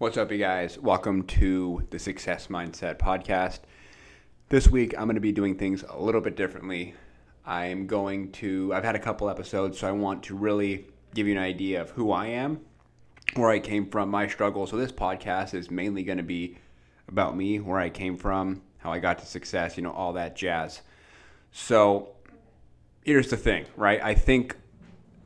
What's up, you guys? Welcome to the Success Mindset Podcast. This week, I'm going to be doing things a little bit differently. I'm going to, I've had a couple episodes, so I want to really give you an idea of who I am, where I came from, my struggles. So, this podcast is mainly going to be about me, where I came from, how I got to success, you know, all that jazz. So, here's the thing, right? I think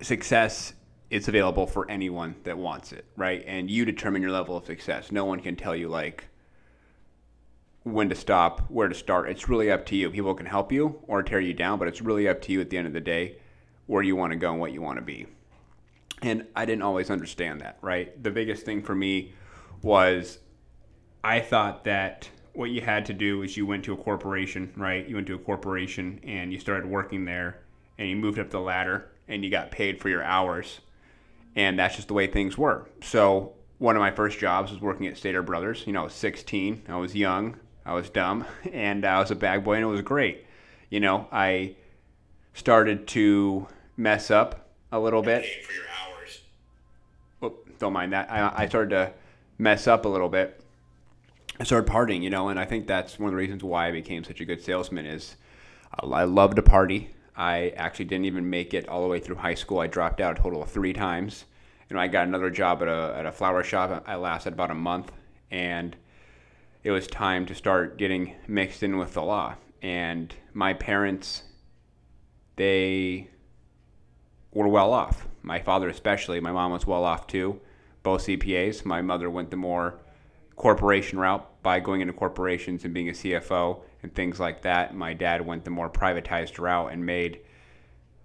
success is available for anyone that wants it, right? And you determine your level of success. No one can tell you like when to stop, where to start. It's really up to you. People can help you or tear you down, but it's really up to you at the end of the day where you want to go and what you want to be. And I didn't always understand that, right? The biggest thing for me was I thought that what you had to do is you went to a corporation, right? You went to a corporation and you started working there and you moved up the ladder and you got paid for your hours. And that's just the way things were. So, one of my first jobs was working at Stater Brothers. You know, I was 16, I was young, I was dumb, and I was a bag boy, and it was great. You know, I started to mess up a little bit. for your hours. Oh, don't mind that. I, I started to mess up a little bit. I started partying, you know, and I think that's one of the reasons why I became such a good salesman. Is I I love to party. I actually didn't even make it all the way through high school. I dropped out a total of three times. You know, I got another job at a, at a flower shop. I lasted about a month, and it was time to start getting mixed in with the law. And my parents, they were well off. My father, especially. My mom was well off too. Both CPAs. My mother went the more corporation route by going into corporations and being a CFO and things like that. My dad went the more privatized route and made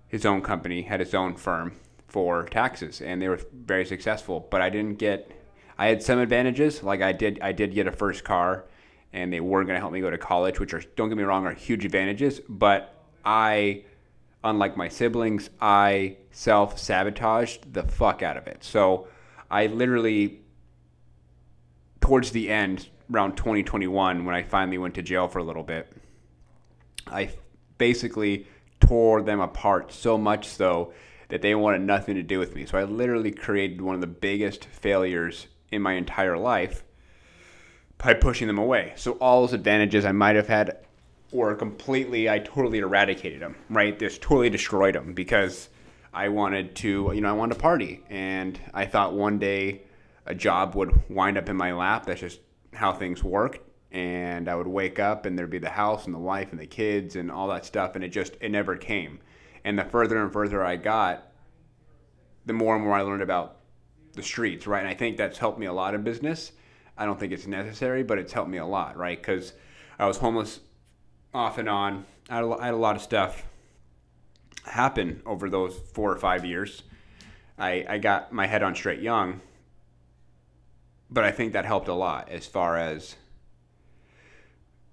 his own company, had his own firm for taxes, and they were very successful. But I didn't get. I had some advantages, like I did. I did get a first car, and they were going to help me go to college, which are don't get me wrong, are huge advantages. But I, unlike my siblings, I self sabotaged the fuck out of it. So I literally, towards the end, around 2021, when I finally went to jail for a little bit, I basically tore them apart so much so that they wanted nothing to do with me. So I literally created one of the biggest failures in my entire life by pushing them away. So all those advantages I might have had were completely, I totally eradicated them, right? Just totally destroyed them because I wanted to, you know, I wanted to party. And I thought one day a job would wind up in my lap. That's just how things worked. And I would wake up and there'd be the house and the wife and the kids and all that stuff. And it just, it never came. And the further and further I got, the more and more I learned about the streets, right? And I think that's helped me a lot in business. I don't think it's necessary, but it's helped me a lot, right? Because I was homeless off and on. I had, a, lot of stuff happen over those four or five years. I, I got my head on straight young, but I think that helped a lot as far as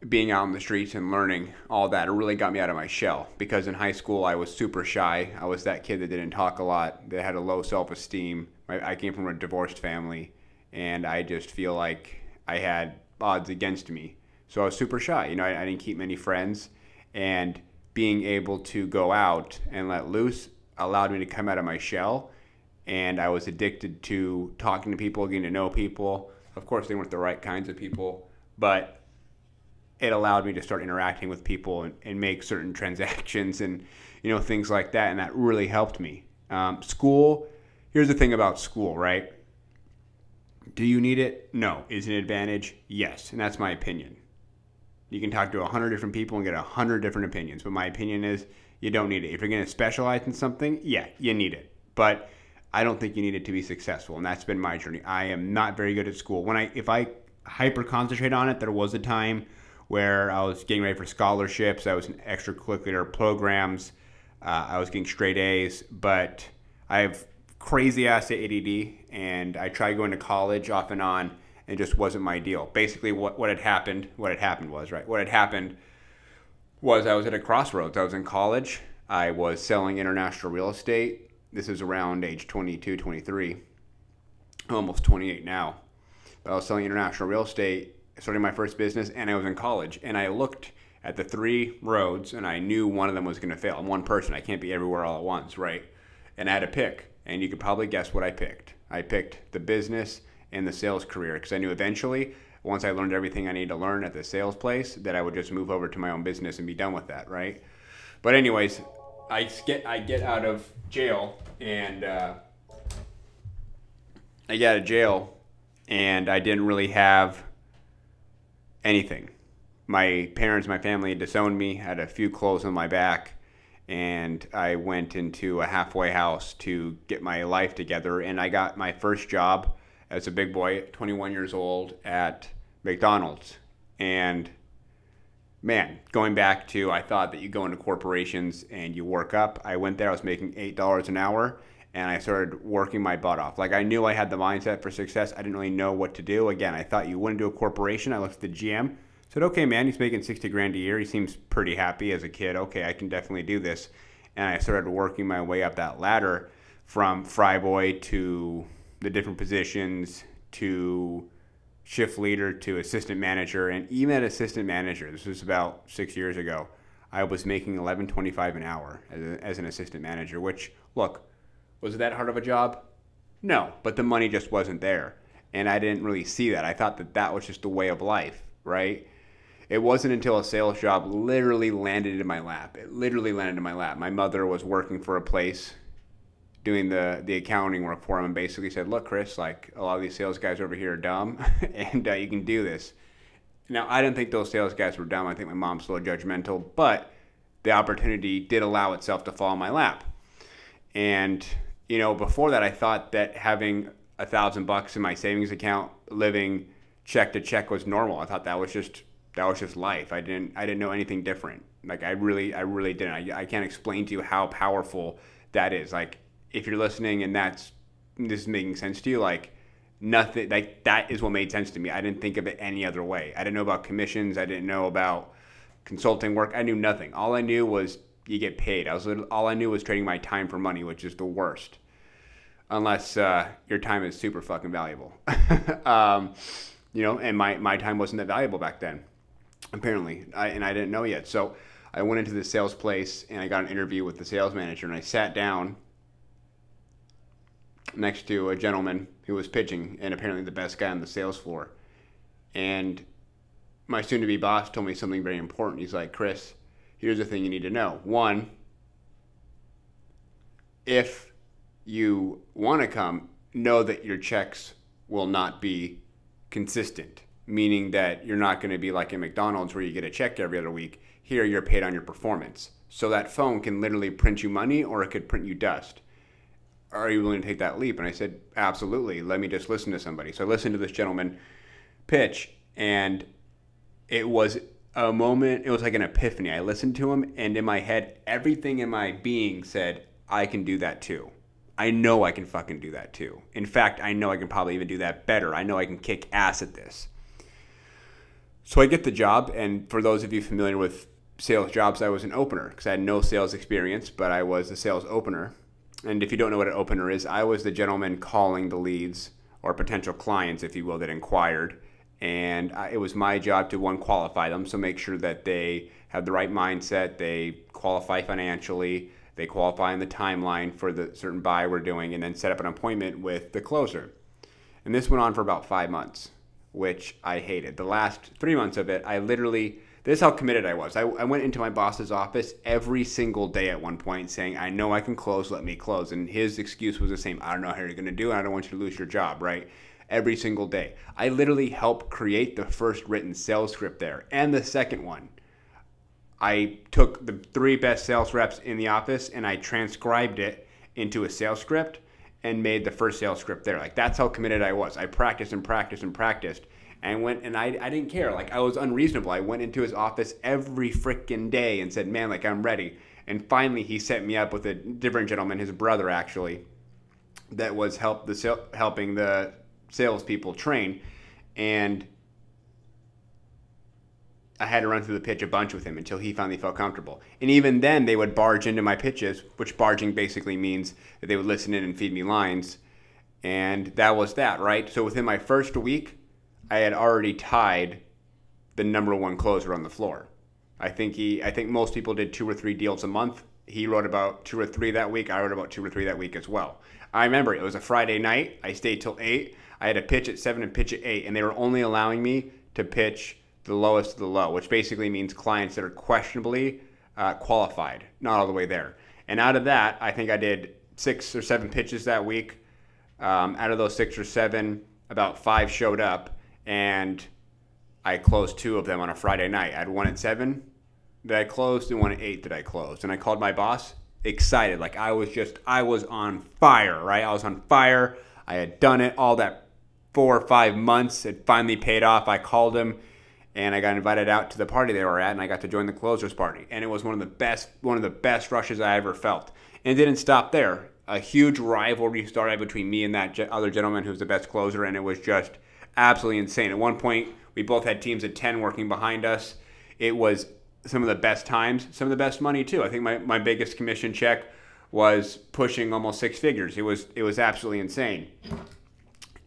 being out in the streets and learning all that. It really got me out of my shell because in high school I was super shy. I was that kid that didn't talk a lot, that had a low self esteem. I came from a divorced family, and I just feel like I had odds against me. So I was super shy. You know, I, I didn't keep many friends, and being able to go out and let loose allowed me to come out of my shell. And I was addicted to talking to people, getting to know people. Of course, they weren't the right kinds of people, but it allowed me to start interacting with people and, and make certain transactions and you know things like that and that really helped me. Um, school here's the thing about school right? Do you need it? No. Is it an advantage? Yes and that's my opinion. You can talk to a 100 different people and get a 100 different opinions but my opinion is you don't need it. If you're going to specialize in something yeah you need it. But i don't think you need it to be successful and that's been my journey i am not very good at school when i if i hyper concentrate on it there was a time where I was getting ready for scholarships. I was in extracurricular programs. Uh, I was getting straight A's, but I have crazy ass ADD, and I tried going to college off and on, and it just wasn't my deal. Basically, what, what had happened, what had happened was right. What had happened was I was at a crossroads. I was in college. I was selling international real estate. This is around age 22, 23, almost 28 now. But I was selling international real estate starting my first business and I was in college and I looked at the three roads and I knew one of them was going to fail. I'm one person. I can't be everywhere all at once, right? And I had to pick. And you could probably guess what I picked. I picked the business and the sales career because I knew eventually, once I learned everything I needed to learn at the sales place, that I would just move over to my own business and be done with that, right? But anyways, I get I get out of jail and uh, I get out of jail and I didn't really have anything. My parents, my family disowned me, had a few clothes on my back, and I went into a halfway house to get my life together. And I got my first job as a big boy, 21 years old, at McDonald's. And man, going back to I thought that you go into corporations and you work up. I went there, I was making $8 an hour, and I started working my butt off. Like I knew I had the mindset for success. I didn't really know what to do. Again, I thought you wouldn't do a corporation. I looked at the GM, said, okay, man, he's making 60 grand a year. He seems pretty happy as a kid. Okay, I can definitely do this. And I started working my way up that ladder from fry boy to the different positions to shift leader to assistant manager. And even at assistant manager, this was about six years ago, I was making 11.25 an hour as, a, as an assistant manager, which, look, was it that hard of a job? No, but the money just wasn't there. And I didn't really see that. I thought that that was just the way of life, right? It wasn't until a sales job literally landed in my lap. It literally landed in my lap. My mother was working for a place doing the, the accounting work for him and basically said, Look, Chris, like a lot of these sales guys over here are dumb and uh, you can do this. Now, I didn't think those sales guys were dumb. I think my mom's a little judgmental, but the opportunity did allow itself to fall in my lap. And you know, before that, I thought that having a thousand bucks in my savings account, living check to check, was normal. I thought that was just that was just life. I didn't I didn't know anything different. Like I really I really didn't. I, I can't explain to you how powerful that is. Like if you're listening and that's this is making sense to you, like nothing like that is what made sense to me. I didn't think of it any other way. I didn't know about commissions. I didn't know about consulting work. I knew nothing. All I knew was you get paid. I was all I knew was trading my time for money, which is the worst, unless uh, your time is super fucking valuable. um, you know, and my my time wasn't that valuable back then, apparently, I, and I didn't know yet. So I went into the sales place and I got an interview with the sales manager, and I sat down next to a gentleman who was pitching, and apparently the best guy on the sales floor, and my soon-to-be boss told me something very important. He's like, Chris here's the thing you need to know. One, if you want to come, know that your checks will not be consistent, meaning that you're not going to be like in McDonald's where you get a check every other week. Here, you're paid on your performance. So that phone can literally print you money or it could print you dust. Are you willing to take that leap? And I said, absolutely. Let me just listen to somebody. So I listened to this gentleman pitch, and it was a moment, it was like an epiphany. I listened to him, and in my head, everything in my being said, I can do that too. I know I can fucking do that too. In fact, I know I can probably even do that better. I know I can kick ass at this. So I get the job, and for those of you familiar with sales jobs, I was an opener because I had no sales experience, but I was a sales opener. And if you don't know what an opener is, I was the gentleman calling the leads or potential clients, if you will, that inquired. And I, it was my job to one qualify them. So make sure that they have the right mindset they qualify financially they qualify in the timeline for the certain buy we're doing and then set up an appointment with the closer. And this went on for about five months which i hated. The last three months of it i literally this is how committed i was I, I went into my boss's office every single day at one point saying i know i can close let me close and his excuse was the same i don't know how you're going to do it i don't want you to lose your job right every single day. I literally helped create the first written sales script there and the second one. I took the three best sales reps in the office and I transcribed it into a sales script and made the first sales script there. Like that's how committed I was. I practiced and practiced and practiced and went and I, I didn't care. Like I was unreasonable. I went into his office every freaking day and said, "Man, like I'm ready." And finally, he set me up with a different gentleman, his brother actually, that was help the helping the salespeople train, and I had to run through the pitch a bunch with him until he finally felt comfortable. And even then, they would barge into my pitches, which barging basically means that they would listen in and feed me lines. And that was that, right? So within my first week, I had already tied the number one closer on the floor. I think he, I think most people did two or three deals a month. He wrote about two or three that week. I wrote about two or three that week as well. I remember it was a Friday night. I stayed till eight. I had to pitch at seven and pitch at eight, and they were only allowing me to pitch the lowest of the low, which basically means clients that are questionably uh, qualified, not all the way there. And out of that, I think I did six or seven pitches that week. Um, out of those six or seven, about five showed up, and I closed two of them on a Friday night. I had one at seven that I closed and one at eight that I closed. And I called my boss excited. Like I was just, I was on fire, right? I was on fire. I had done it all that four or five months. It finally paid off. I called him and I got invited out to the party they were at and I got to join the closers party. And it was one of the best, one of the best rushes I ever felt. And it didn't stop there. A huge rivalry started between me and that other gentleman who's the best closer. And it was just absolutely insane. At one point, we both had teams of 10 working behind us. It was some of the best times, some of the best money too. I think my, my biggest commission check was pushing almost six figures. It was it was absolutely insane.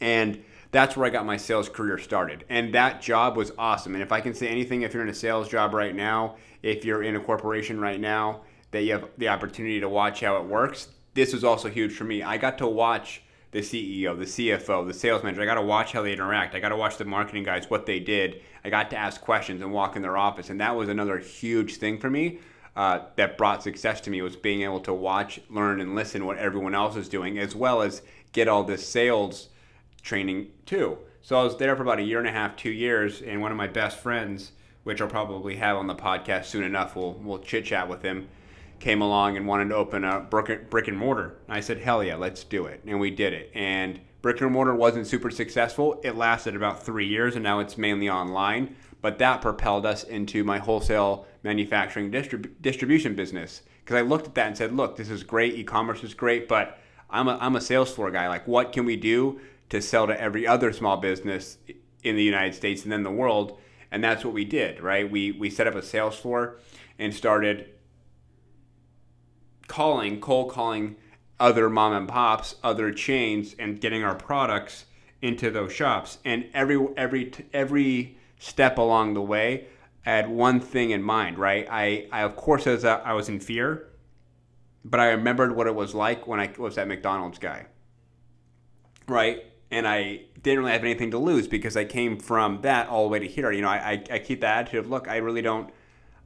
And that's where I got my sales career started. And that job was awesome. And if I can say anything, if you're in a sales job right now, if you're in a corporation right now, that you have the opportunity to watch how it works, this was also huge for me. I got to watch the CEO, the CFO, the sales manager. I got to watch how they interact. I got to watch the marketing guys, what they did. I got to ask questions and walk in their office. And that was another huge thing for me uh, that brought success to me was being able to watch, learn, and listen what everyone else is doing, as well as get all this sales training too. So I was there for about a year and a half, two years, and one of my best friends, which I'll probably have on the podcast soon enough, we'll, we'll chit chat with him came along and wanted to open a brick and mortar. I said, hell yeah, let's do it. And we did it. And brick and mortar wasn't super successful. It lasted about three years and now it's mainly online. But that propelled us into my wholesale manufacturing distrib- distribution business. Because I looked at that and said, look, this is great. E commerce is great, but I'm a, I'm a sales floor guy. Like, what can we do to sell to every other small business in the United States and then the world? And that's what we did, right? We, we set up a sales floor and started calling, cold calling other mom and pops, other chains, and getting our products into those shops. And every every every step along the way, I had one thing in mind, right? I, I of course as a, I was in fear, but I remembered what it was like when I was that McDonald's guy, right? And I didn't really have anything to lose because I came from that all the way to here. You know, I, I, I keep the attitude of, look, I really don't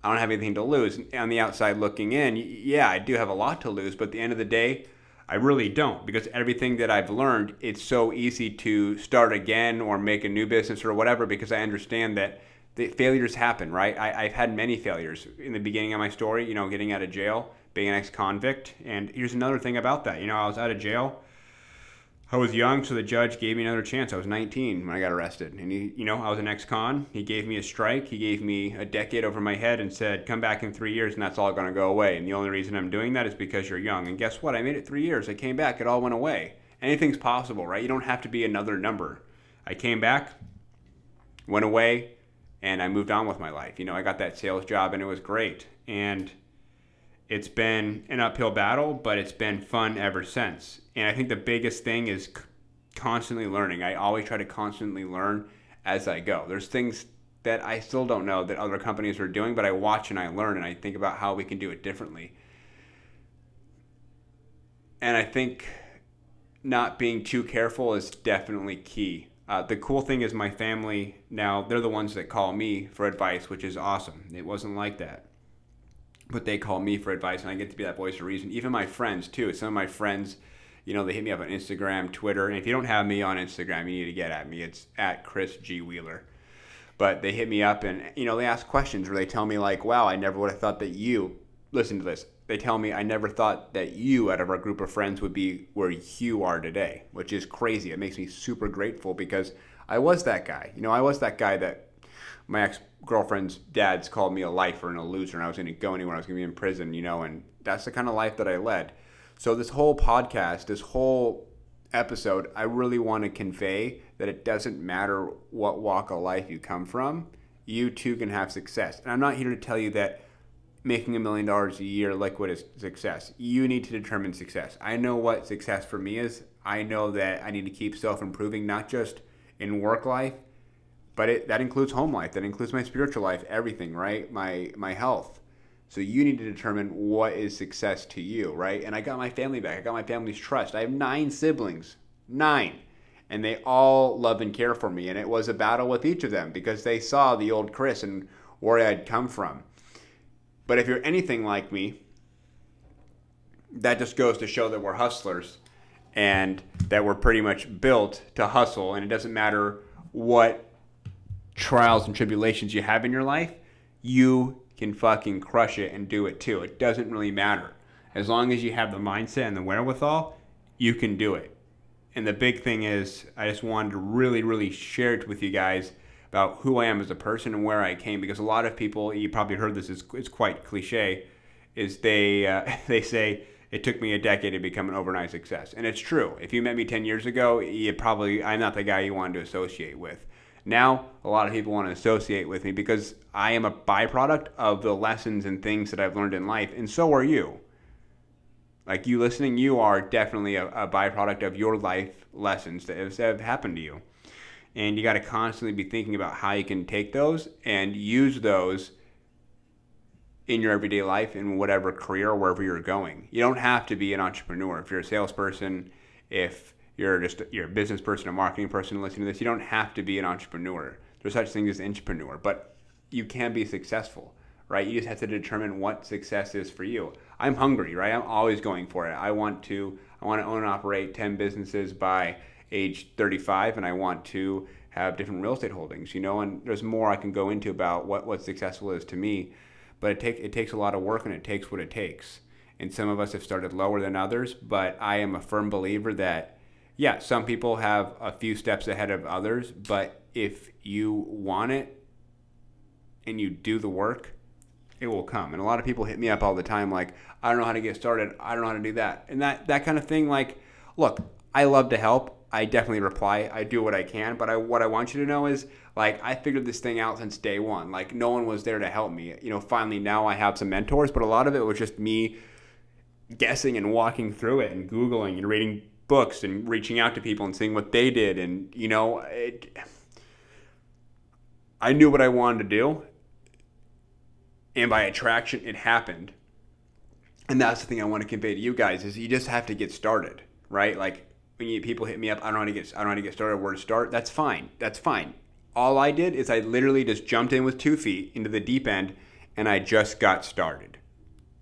I don't have anything to lose. On the outside looking in, yeah, I do have a lot to lose, but at the end of the day, I really don't because everything that I've learned, it's so easy to start again or make a new business or whatever because I understand that the failures happen, right? I, have had many failures in the beginning of my story, you know, getting out of jail, being an ex convict. And here's another thing about that. You know, I was out of jail I was young, so the judge gave me another chance. I was 19 when I got arrested, and he, you know, I was an ex-con. He gave me a strike. He gave me a decade over my head and said, "Come back in three years, and that's all going to go away." And the only reason I'm doing that is because you're young. And guess what? I made it three years. I came back. It all went away. Anything's possible, right? You don't have to be another number. I came back, went away, and I moved on with my life. You know, I got that sales job, and it was great. And it's been an uphill battle, but it's been fun ever since. And I think the biggest thing is constantly learning. I always try to constantly learn as I go. There's things that I still don't know that other companies are doing, but I watch and I learn and I think about how we can do it differently. And I think not being too careful is definitely key. Uh, the cool thing is my family now, they're the ones that call me for advice, which is awesome. It wasn't like that but they call me for advice and I get to be that voice of reason. Even my friends too. Some of my friends, you know, they hit me up on Instagram, Twitter, and if you don't have me on Instagram, you need to get at me. It's at Chris G Wheeler. But they hit me up and you know they ask questions or they tell me like, "Wow, I never would have thought that you." Listen to this. They tell me I never thought that you, out of our group of friends, would be where you are today, which is crazy. It makes me super grateful because I was that guy. You know, I was that guy that my ex girlfriend's dad's called me a lifer and a loser, and I was going to go anywhere. I was going to be in prison, you know, and that's the kind of life that I led. So this whole podcast, this whole episode, I really want to convey that it doesn't matter what walk of life you come from, you too can have success. And I'm not here to tell you that making a million dollars a year liquid is success. You need to determine success. I know what success for me is. I know that I need to keep self improving, not just in work life, but it, that includes home life that includes my spiritual life everything right my my health so you need to determine what is success to you right and i got my family back i got my family's trust i have nine siblings nine and they all love and care for me. And it was a battle with each of them because they saw the old Chris and where i'd come from. But if you're anything like me, that just goes to show that we're hustlers and that we're pretty much built to hustle. And it doesn't matter what trials and tribulations you have in your life, you can fucking crush it and do it too. It doesn't really matter. As long as you have the mindset and the wherewithal, you can do it. And the big thing is, I just wanted to really, really share it with you guys about who I am as a person and where I came. Because a lot of people, you probably heard this, is it's quite cliche, is they uh, they say it took me a decade to become an overnight success, and it's true. If you met me ten years ago, you probably I'm not the guy you wanted to associate with. Now, a lot of people want to associate with me because I am a byproduct of the lessons and things that I've learned in life, and so are you like you listening, you are definitely a, a byproduct of your life lessons that have, happened to you. And you got to constantly be thinking about how you can take those and use those in your everyday life in whatever career wherever you're going. You don't have to be an entrepreneur. If you're a salesperson, if you're just you're a business person, a marketing person listening to this, you don't have to be an entrepreneur. There's such thing as entrepreneur, but you can be successful right? You just have to determine what success is for you. I'm hungry, right? I'm always going for it. I want to I want to own and operate 10 businesses by age 35 and I want to have different real estate holdings, you know, and there's more I can go into about what what successful is to me, but it take it takes a lot of work and it takes what it takes. And some of us have started lower than others, but I am a firm believer that yeah, some people have a few steps ahead of others, but if you want it and you do the work, it will come. And a lot of people hit me up all the time like, I don't know how to get started. I don't know how to do that. And that that kind of thing like, look, I love to help. I definitely reply. I do what I can, but I what I want you to know is like I figured this thing out since day 1. Like no one was there to help me. You know, finally now I have some mentors, but a lot of it was just me guessing and walking through it and googling and reading books and reaching out to people and seeing what they did. And you know, it, I knew what I wanted to do and by attraction it happened. And that's the thing i want to convey to you guys is you just have to get started right? Like when you, people hit me up i don't know how to get i don't how to get started where to start that's fine that's fine. All i did is i literally just jumped in with two feet into the deep end and i just got started.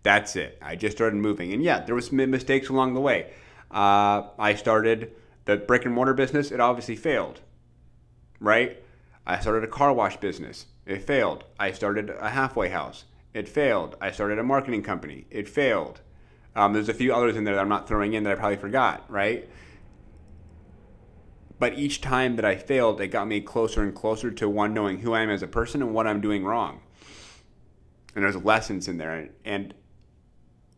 That's it. I just started moving. And yeah there was mistakes along the way uh, i started the brick and mortar business it obviously failed right i started a car wash business it failed. I started a halfway house. It failed. I started a marketing company. It failed. Um, there's a few others in there that I'm not throwing in that I probably forgot, right? But each time that I failed, it got me closer and closer to one knowing who I am as a person and what I'm doing wrong. And there's lessons in there. And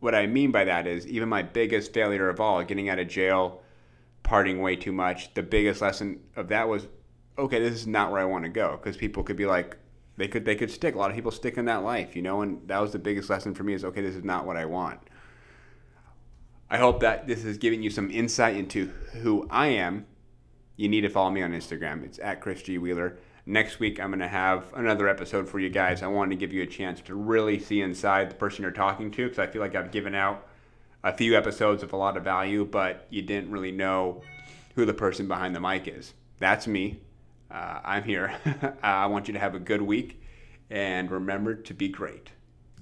what I mean by that is even my biggest failure of all, getting out of jail, partying way too much, the biggest lesson of that was okay, this is not where I want to go. Because people could be like, they could they could stick. A lot of people stick in that life, you know, and that was the biggest lesson for me is okay, this is not what I want. I hope that this is giving you some insight into who I am. You need to follow me on Instagram. It's at Chris G. Wheeler. Next week, I'm going to have another episode for you guys. I wanted to give you a chance to really see inside the person you're talking to because I feel like I've given out a few episodes of a lot of value, but you didn't really know who the person behind the mic is. That's me uh, I'm here. I want you to have a good week and remember to be great.